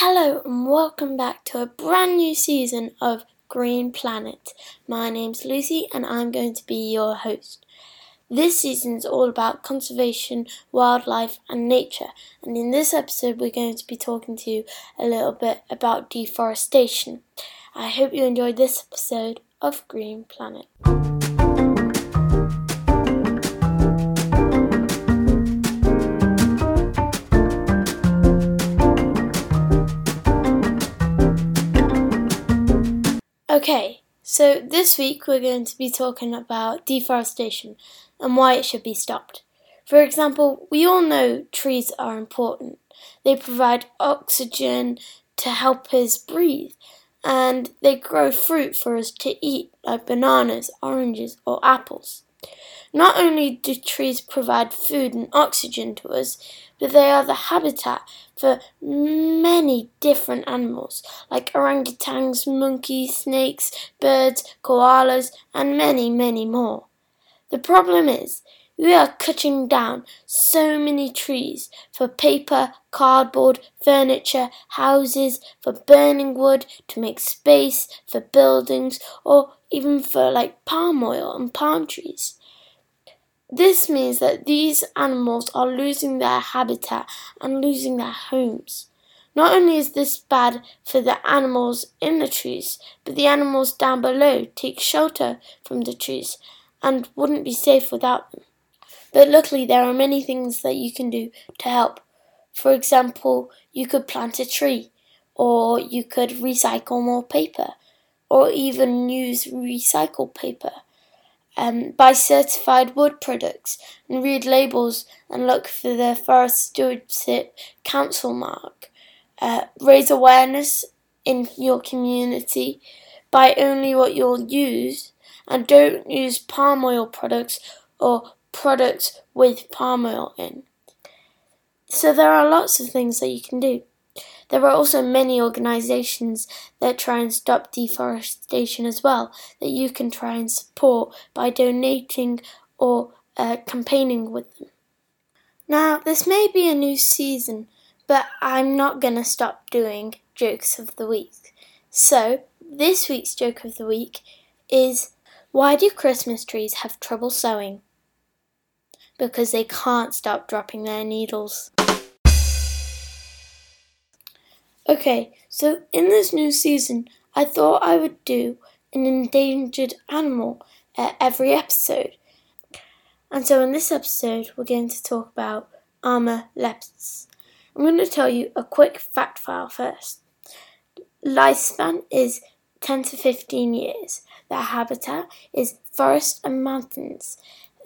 Hello and welcome back to a brand new season of Green Planet. My name's Lucy and I'm going to be your host. This season is all about conservation, wildlife, and nature. And in this episode, we're going to be talking to you a little bit about deforestation. I hope you enjoyed this episode of Green Planet. Okay, so this week we're going to be talking about deforestation and why it should be stopped. For example, we all know trees are important. They provide oxygen to help us breathe, and they grow fruit for us to eat, like bananas, oranges, or apples. Not only do trees provide food and oxygen to us, but they are the habitat for many different animals like orangutans, monkeys, snakes, birds, koalas, and many, many more. The problem is, we are cutting down so many trees for paper, cardboard, furniture, houses, for burning wood to make space for buildings, or even for like palm oil and palm trees. This means that these animals are losing their habitat and losing their homes. Not only is this bad for the animals in the trees, but the animals down below take shelter from the trees and wouldn't be safe without them. But luckily, there are many things that you can do to help. For example, you could plant a tree, or you could recycle more paper, or even use recycled paper um, buy certified wood products and read labels and look for the Forest Stewardship Council mark. Uh, raise awareness in your community. Buy only what you'll use and don't use palm oil products or products with palm oil in. So there are lots of things that you can do. There are also many organisations that try and stop deforestation as well that you can try and support by donating or uh, campaigning with them. Now, this may be a new season, but I'm not going to stop doing jokes of the week. So, this week's joke of the week is why do Christmas trees have trouble sewing? Because they can't stop dropping their needles. Okay, so in this new season, I thought I would do an endangered animal uh, every episode. And so in this episode, we're going to talk about Amur leopards. I'm going to tell you a quick fact file first. Lifespan is 10 to 15 years. Their habitat is forests and mountains.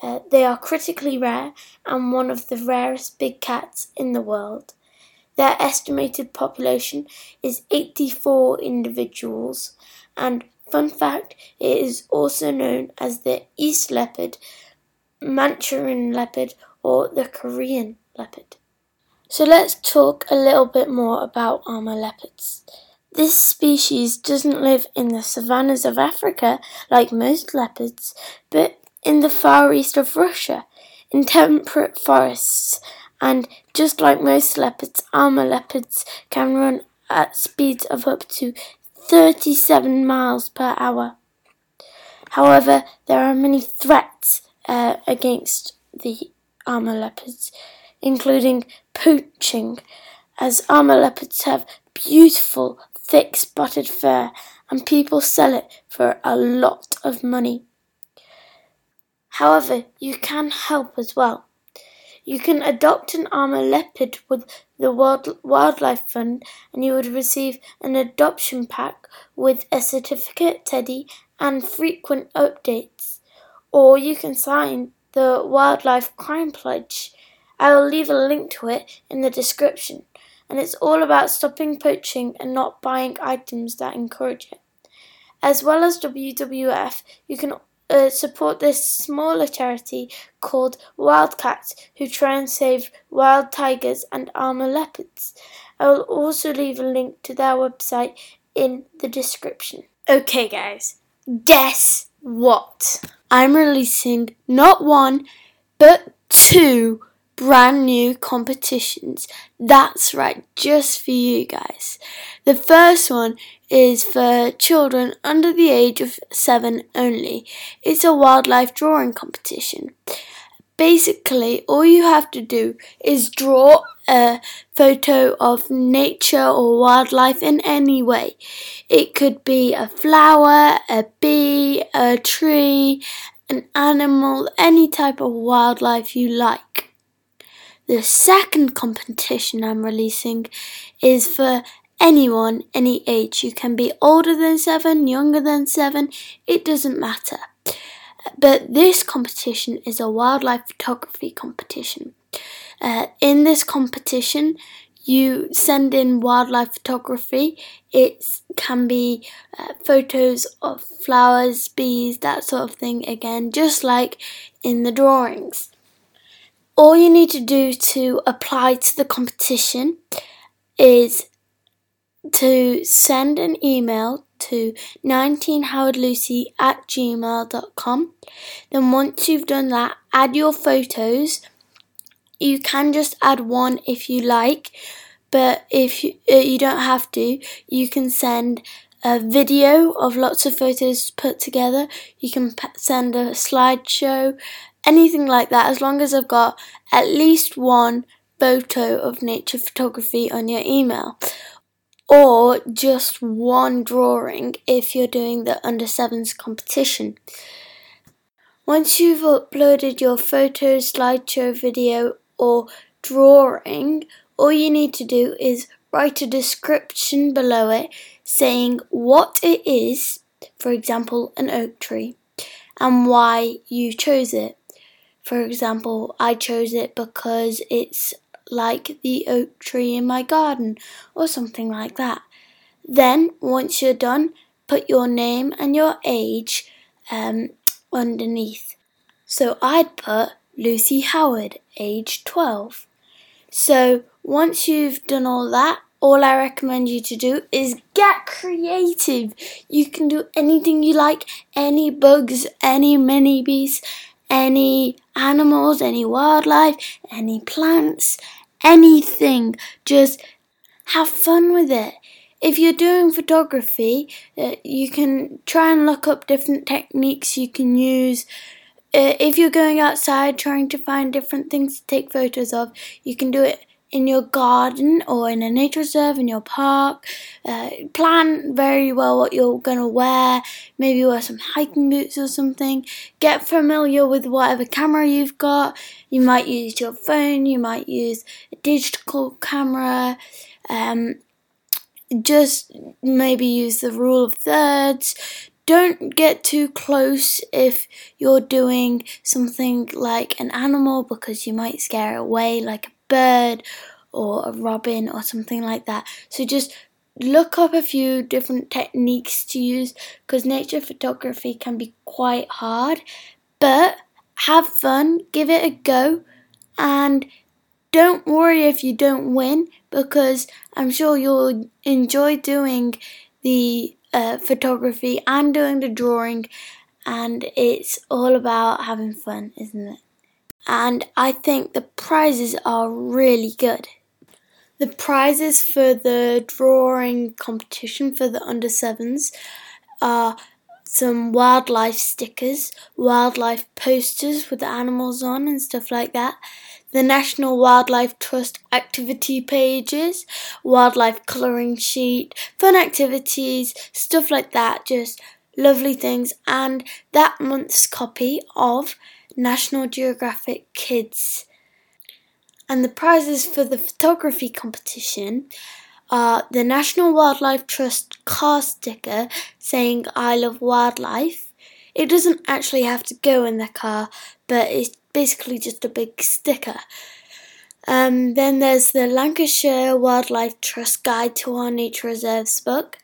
Uh, they are critically rare and one of the rarest big cats in the world. Their estimated population is 84 individuals, and fun fact, it is also known as the East leopard, Manchurian leopard, or the Korean leopard. So let's talk a little bit more about Amur leopards. This species doesn't live in the savannas of Africa like most leopards, but in the far east of Russia, in temperate forests and just like most leopards, Amur leopards can run at speeds of up to 37 miles per hour. However, there are many threats uh, against the Amur leopards, including poaching, as Amur leopards have beautiful, thick spotted fur and people sell it for a lot of money. However, you can help as well. You can adopt an Amur leopard with the World Wildlife Fund and you would receive an adoption pack with a certificate, teddy, and frequent updates. Or you can sign the Wildlife Crime Pledge. I will leave a link to it in the description. And it's all about stopping poaching and not buying items that encourage it. As well as WWF, you can uh, support this smaller charity called Wildcats, who try and save wild tigers and Amur leopards. I will also leave a link to their website in the description. Okay, guys, guess what? I'm releasing not one, but two brand new competitions. That's right, just for you guys. The first one is for children under the age of seven only. It's a wildlife drawing competition. Basically, all you have to do is draw a photo of nature or wildlife in any way. It could be a flower, a bee, a tree, an animal, any type of wildlife you like. The second competition I'm releasing is for anyone, any age. You can be older than seven, younger than seven, it doesn't matter. But this competition is a wildlife photography competition. Uh, in this competition, you send in wildlife photography. It can be uh, photos of flowers, bees, that sort of thing, again, just like in the drawings. All you need to do to apply to the competition is to send an email to 19howardlucy at gmail.com. Then, once you've done that, add your photos. You can just add one if you like, but if you, uh, you don't have to, you can send a video of lots of photos put together. You can p- send a slideshow, anything like that, as long as I've got at least one photo of nature photography on your email or just one drawing if you're doing the under sevens competition. Once you've uploaded your photo, slideshow, video, or drawing, all you need to do is write a description below it saying what it is, for example, an oak tree, and why you chose it. For example, I chose it because it's like the oak tree in my garden, or something like that. Then, once you're done, put your name and your age um, underneath. So I'd put Lucy Howard, age 12. So once you've done all that, all I recommend you to do is get creative. You can do anything you like, any bugs, any mini bees, any animals, any wildlife, any plants, anything. Just have fun with it. If you're doing photography, uh, you can try and look up different techniques you can use. Uh, if you're going outside trying to find different things to take photos of, you can do it in your garden or in a nature reserve in your park. Uh, plan very well what you're going to wear. Maybe wear some hiking boots or something. Get familiar with whatever camera you've got. You might use your phone, you might use a digital camera. Um, just maybe use the rule of thirds. Don't get too close if you're doing something like an animal because you might scare away, like a bird or a robin or something like that. So just look up a few different techniques to use because nature photography can be quite hard, but have fun, give it a go, and don't worry if you don't win because I'm sure you'll enjoy doing the uh, photography and doing the drawing, and it's all about having fun, isn't it? And I think the prizes are really good. The prizes for the drawing competition for the under sevens are some wildlife stickers, wildlife posters with the animals on and stuff like that, the National Wildlife Trust activity pages, wildlife colouring sheet, fun activities, stuff like that, just lovely things, and that month's copy of National Geographic Kids. And the prizes for the photography competition are the National Wildlife Trust car sticker saying I love wildlife. It doesn't actually have to go in the car, but it's basically just a big sticker. Um, then there's the Lancashire Wildlife Trust Guide to Our Nature Reserves book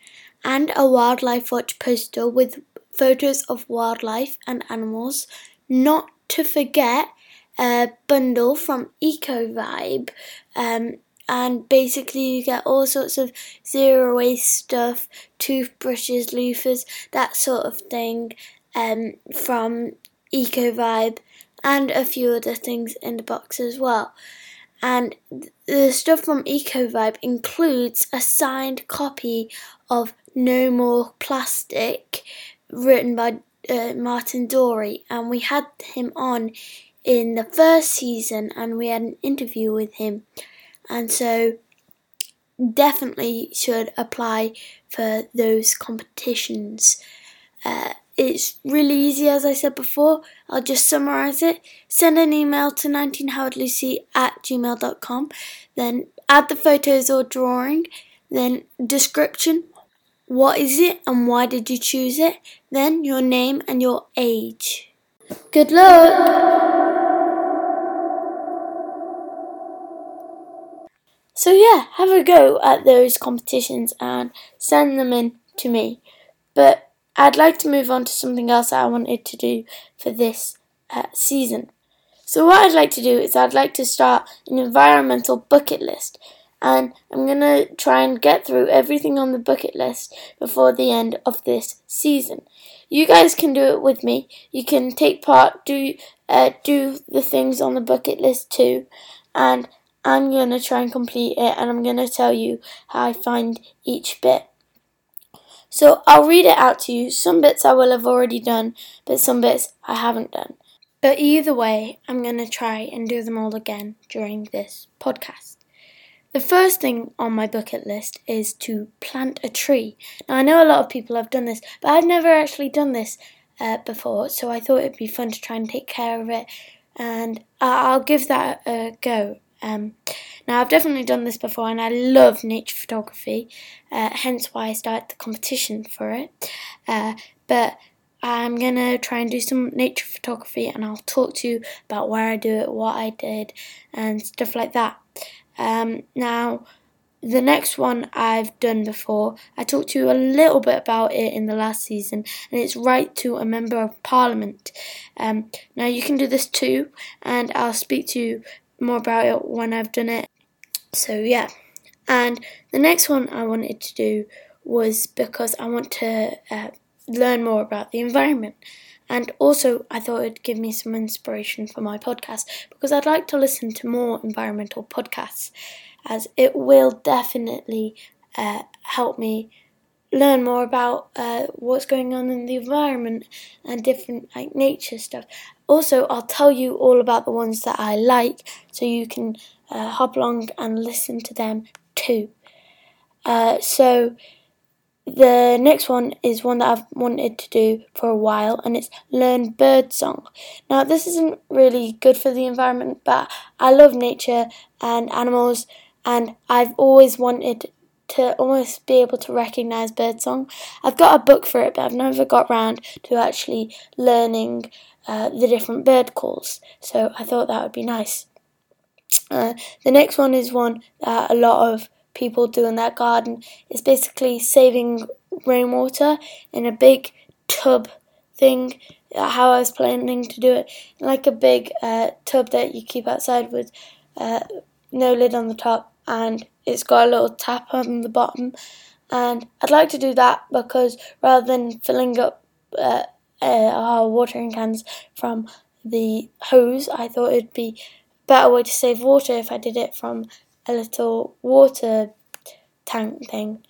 and a Wildlife Watch poster with photos of wildlife and animals, not to forget a bundle from EcoVibe. Um, and basically, you get all sorts of zero waste stuff, toothbrushes, loofahs, that sort of thing um, from EcoVibe. and a few other things in the box as well. And the stuff from EcoVibe includes a signed copy of No More Plastic, written by uh, Martin Dorey, and we had him on in the first season, and we had an interview with him, and so definitely should apply for those competitions. Uh, it's really easy, as I said before. I'll just summarize it. Send an email to 19howardlucy at gmail.com, then add the photos or drawing, then description. What is it and why did you choose it? Then your name and your age. Good luck! So yeah, have a go at those competitions and send them in to me. But I'd like to move on to something else I wanted to do for this uh, season. So what I'd like to do is I'd like to start an environmental bucket list and I'm going to try and get through everything on the bucket list before the end of this season. You guys can do it with me. You can take part, do uh, do the things on the bucket list too, and I'm going to try and complete it and I'm going to tell you how I find each bit. So I'll read it out to you. Some bits I will have already done, but some bits I haven't done. But either way, I'm going to try and do them all again during this podcast. The first thing on my bucket list is to plant a tree. Now, I know a lot of people have done this, but I've never actually done this uh, before, so I thought it'd be fun to try and take care of it, and I'll give that a go um, now, I've definitely done this before and I love nature photography, uh, hence why I started the competition for it. Uh, but I'm to try and do some nature photography and I'll talk to you about where I do it, what I did, and stuff like that. Um, now, the next one I've done before, I talked to you a little bit about it in the last season, and it's Write to a Member of Parliament. Um, now, you can do this too, and I'll speak to you more about it when I've done it. So yeah. And the next one I wanted to do was because I want to uh, learn more about the environment. And also, I thought it'd give me some inspiration for my podcast because I'd like to listen to more environmental podcasts, as it will definitely uh, help me learn more about uh, what's going on in the environment and different like nature stuff. Also, I'll tell you all about the ones that I like, so you can uh, hop along and listen to them too. Uh, so the next one is one that I've wanted to do for a while, and it's learn bird song. Now, this isn't really good for the environment, but I love nature and animals, and I've always wanted to almost be able to recognize birdsong. I've got a book for it, but I've never got round to actually learning uh, the different bird calls. So I thought that would be nice. Uh, the next one is one that a lot of people do in their garden. is basically saving rainwater in a big tub thing. Uh, how I was planning to do it, like a big uh, tub that you keep outside with uh, no lid on the top and it's got a little tap on the bottom. And I'd like to do that because rather than filling up uh, uh, our watering cans from the hose, I thought it'd be better way to save water if I did it from a little water tank thing.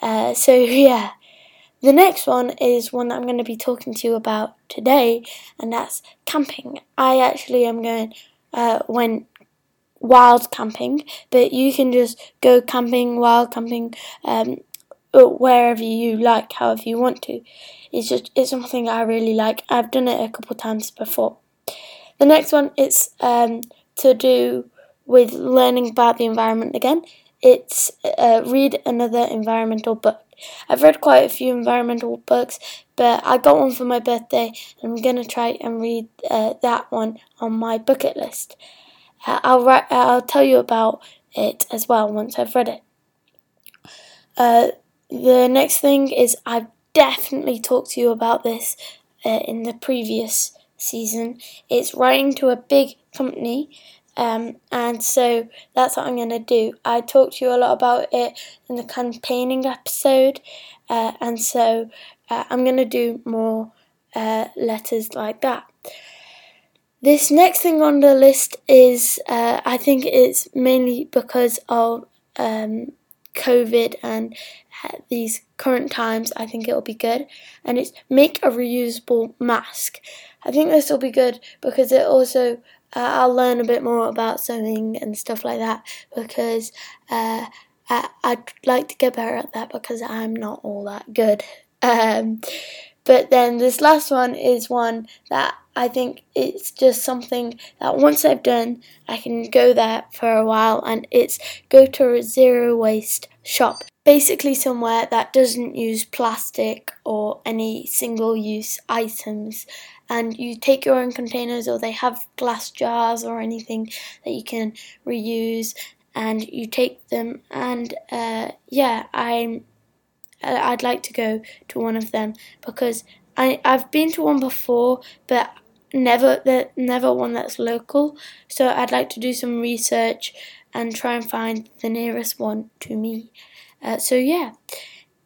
Uh, so yeah, the next one is one that I'm going to be talking to you about today, and that's camping. I actually am going uh, went wild camping, but you can just go camping, wild camping, um, wherever you like, however you want to. It's just it's something I really like. I've done it a couple times before. The next one is um, to do with learning about the environment again. It's uh, read another environmental book. I've read quite a few environmental books, but I got one for my birthday, and I'm gonna try and read uh, that one on my bucket list. Uh, I'll write, uh, I'll tell you about it as well once I've read it. Uh, the next thing is I've definitely talked to you about this uh, in the previous season. It's writing to a big company. Um, and so that's what I'm going to do. I talked to you a lot about it in the campaigning episode, uh, and so uh, I'm going to do more letters like that. This next thing on the list is, uh, I think it's mainly because of um, COVID and these current times. I think it'll be good, and it's make a reusable mask. I think this will be good because it also uh, I'll learn a bit more about sewing and stuff like that because uh, I, would like to get better at that because I'm not all that good. Um, but then this last one is one that I think it's just something that once I've done, I can go there for a while and it's go to a zero waste shop. Basically, somewhere that doesn't use plastic or any single use items. And you take your own containers, or they have glass jars or anything that you can reuse, and you take them. And uh, yeah, I'm I'd like to go to one of them because I I've been to one before, but never the never one that's local. So I'd like to do some research and try and find the nearest one to me. Uh, so yeah.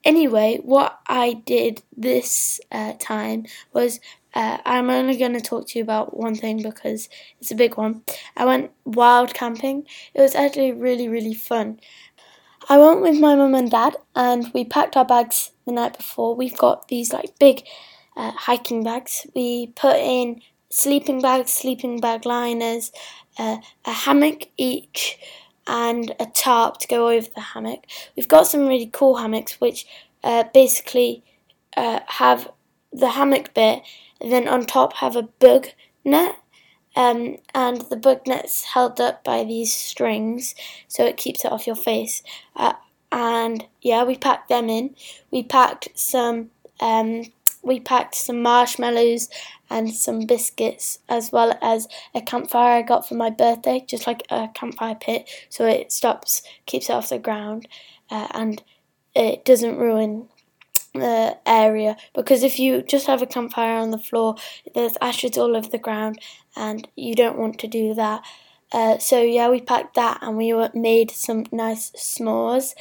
Anyway, what I did this uh, time was uh, I'm only going to talk to you about one thing because it's a big one. I went wild camping. It was actually really, really fun. I went with my mum and dad, and we packed our bags the night before. We've got these like big uh, hiking bags. We put in sleeping bags, sleeping bag liners, uh, a hammock each, and a tarp to go over the hammock. We've got some really cool hammocks which uh, basically uh, have the hammock bit, and then on top have a bug net. Um, and the bug net's held up by these strings, so it keeps it off your face. Uh, and yeah, we packed them in. We packed some um, we packed some marshmallows and some biscuits, as well as a campfire I got for my birthday, just like a campfire pit, so it stops, keeps it off the ground, uh, and it doesn't ruin the area. Because if you just have a campfire on the floor, there's ashes all over the ground, and you don't want to do that. Uh, so yeah, we packed that, and we made some nice s'mores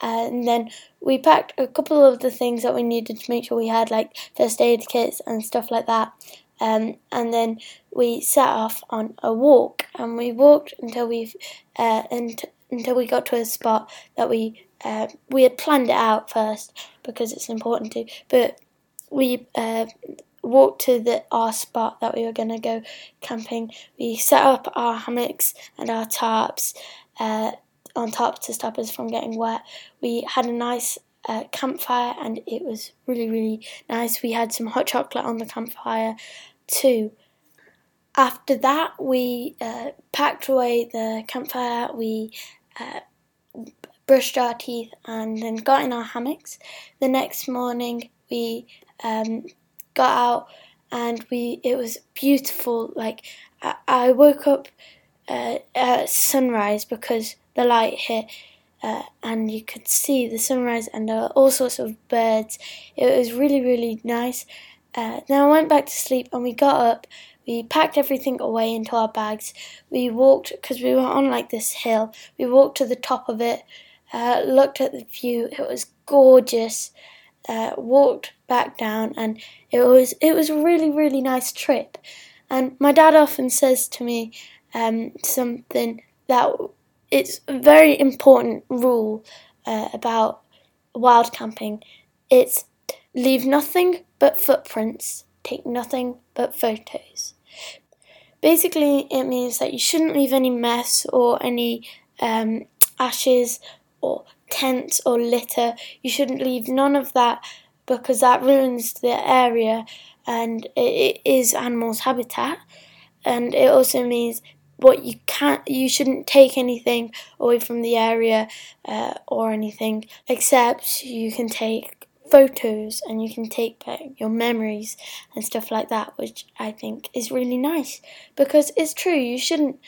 and then we packed a couple of the things that we needed to make sure we had, like first aid kits and stuff like that. Um, and then we set off on a walk, and we walked until we uh, until we got to a spot that we uh, we had planned it out first because it's important to. But we uh, walked to the our spot that we were going to go camping. We set up our hammocks and our tarps. Uh, on top to stop us from getting wet. We had a nice uh, campfire and it was really, really nice. We had some hot chocolate on the campfire too. After that, we uh, packed away the campfire, we uh, brushed our teeth, and then got in our hammocks. The next morning, we um, got out and we it was beautiful. Like I, I woke up uh, at sunrise because the light hit uh, and you could see the sunrise and uh, all sorts of birds. It was really, really nice. Uh, then I went back to sleep and we got up. We packed everything away into our bags. We walked, because we were on like this hill, we walked to the top of it, uh, looked at the view. It was gorgeous. Uh, walked back down and it was it was a really really nice trip and my dad often says to me um, something that it's a very important rule uh, about wild camping. It's leave nothing but footprints, take nothing but photos. Basically, it means that you shouldn't leave any mess or any um, ashes or tents or litter. You shouldn't leave none of that because that ruins the area and it is animals' habitat. And it also means what you can't you shouldn't take anything away from the area uh, or anything except you can take photos and you can take your memories and stuff like that which i think is really nice because it's true you shouldn't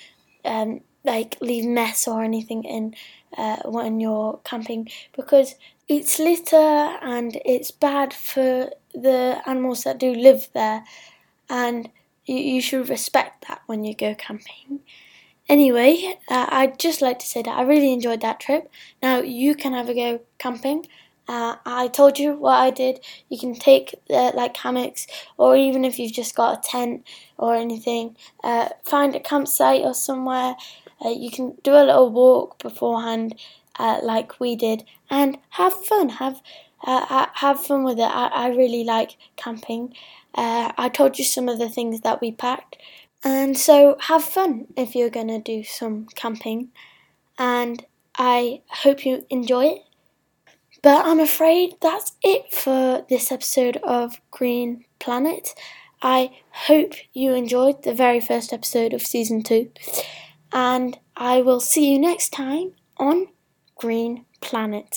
um, like leave mess or anything in uh, when you're camping because it's litter and it's bad for the animals that do live there and you, you should respect that when you go camping. Anyway, uh, I'd just like to say that I really enjoyed that trip. Now you can have a go camping Uh, I told you what I did. You can take uh, like hammocks, or even if you've just got a tent or anything, uh, find a campsite or somewhere. Uh, you can do a little walk beforehand, uh, like we did, and have fun. Have uh, have fun with it. I, I really like camping. I told you some of the things that we packed, and so have fun if you're gonna do some camping. And I hope you enjoy it. But I'm afraid that's it for this episode of Green Planet. I hope you enjoyed the very first episode of season two, and I will see you next time on Green Planet.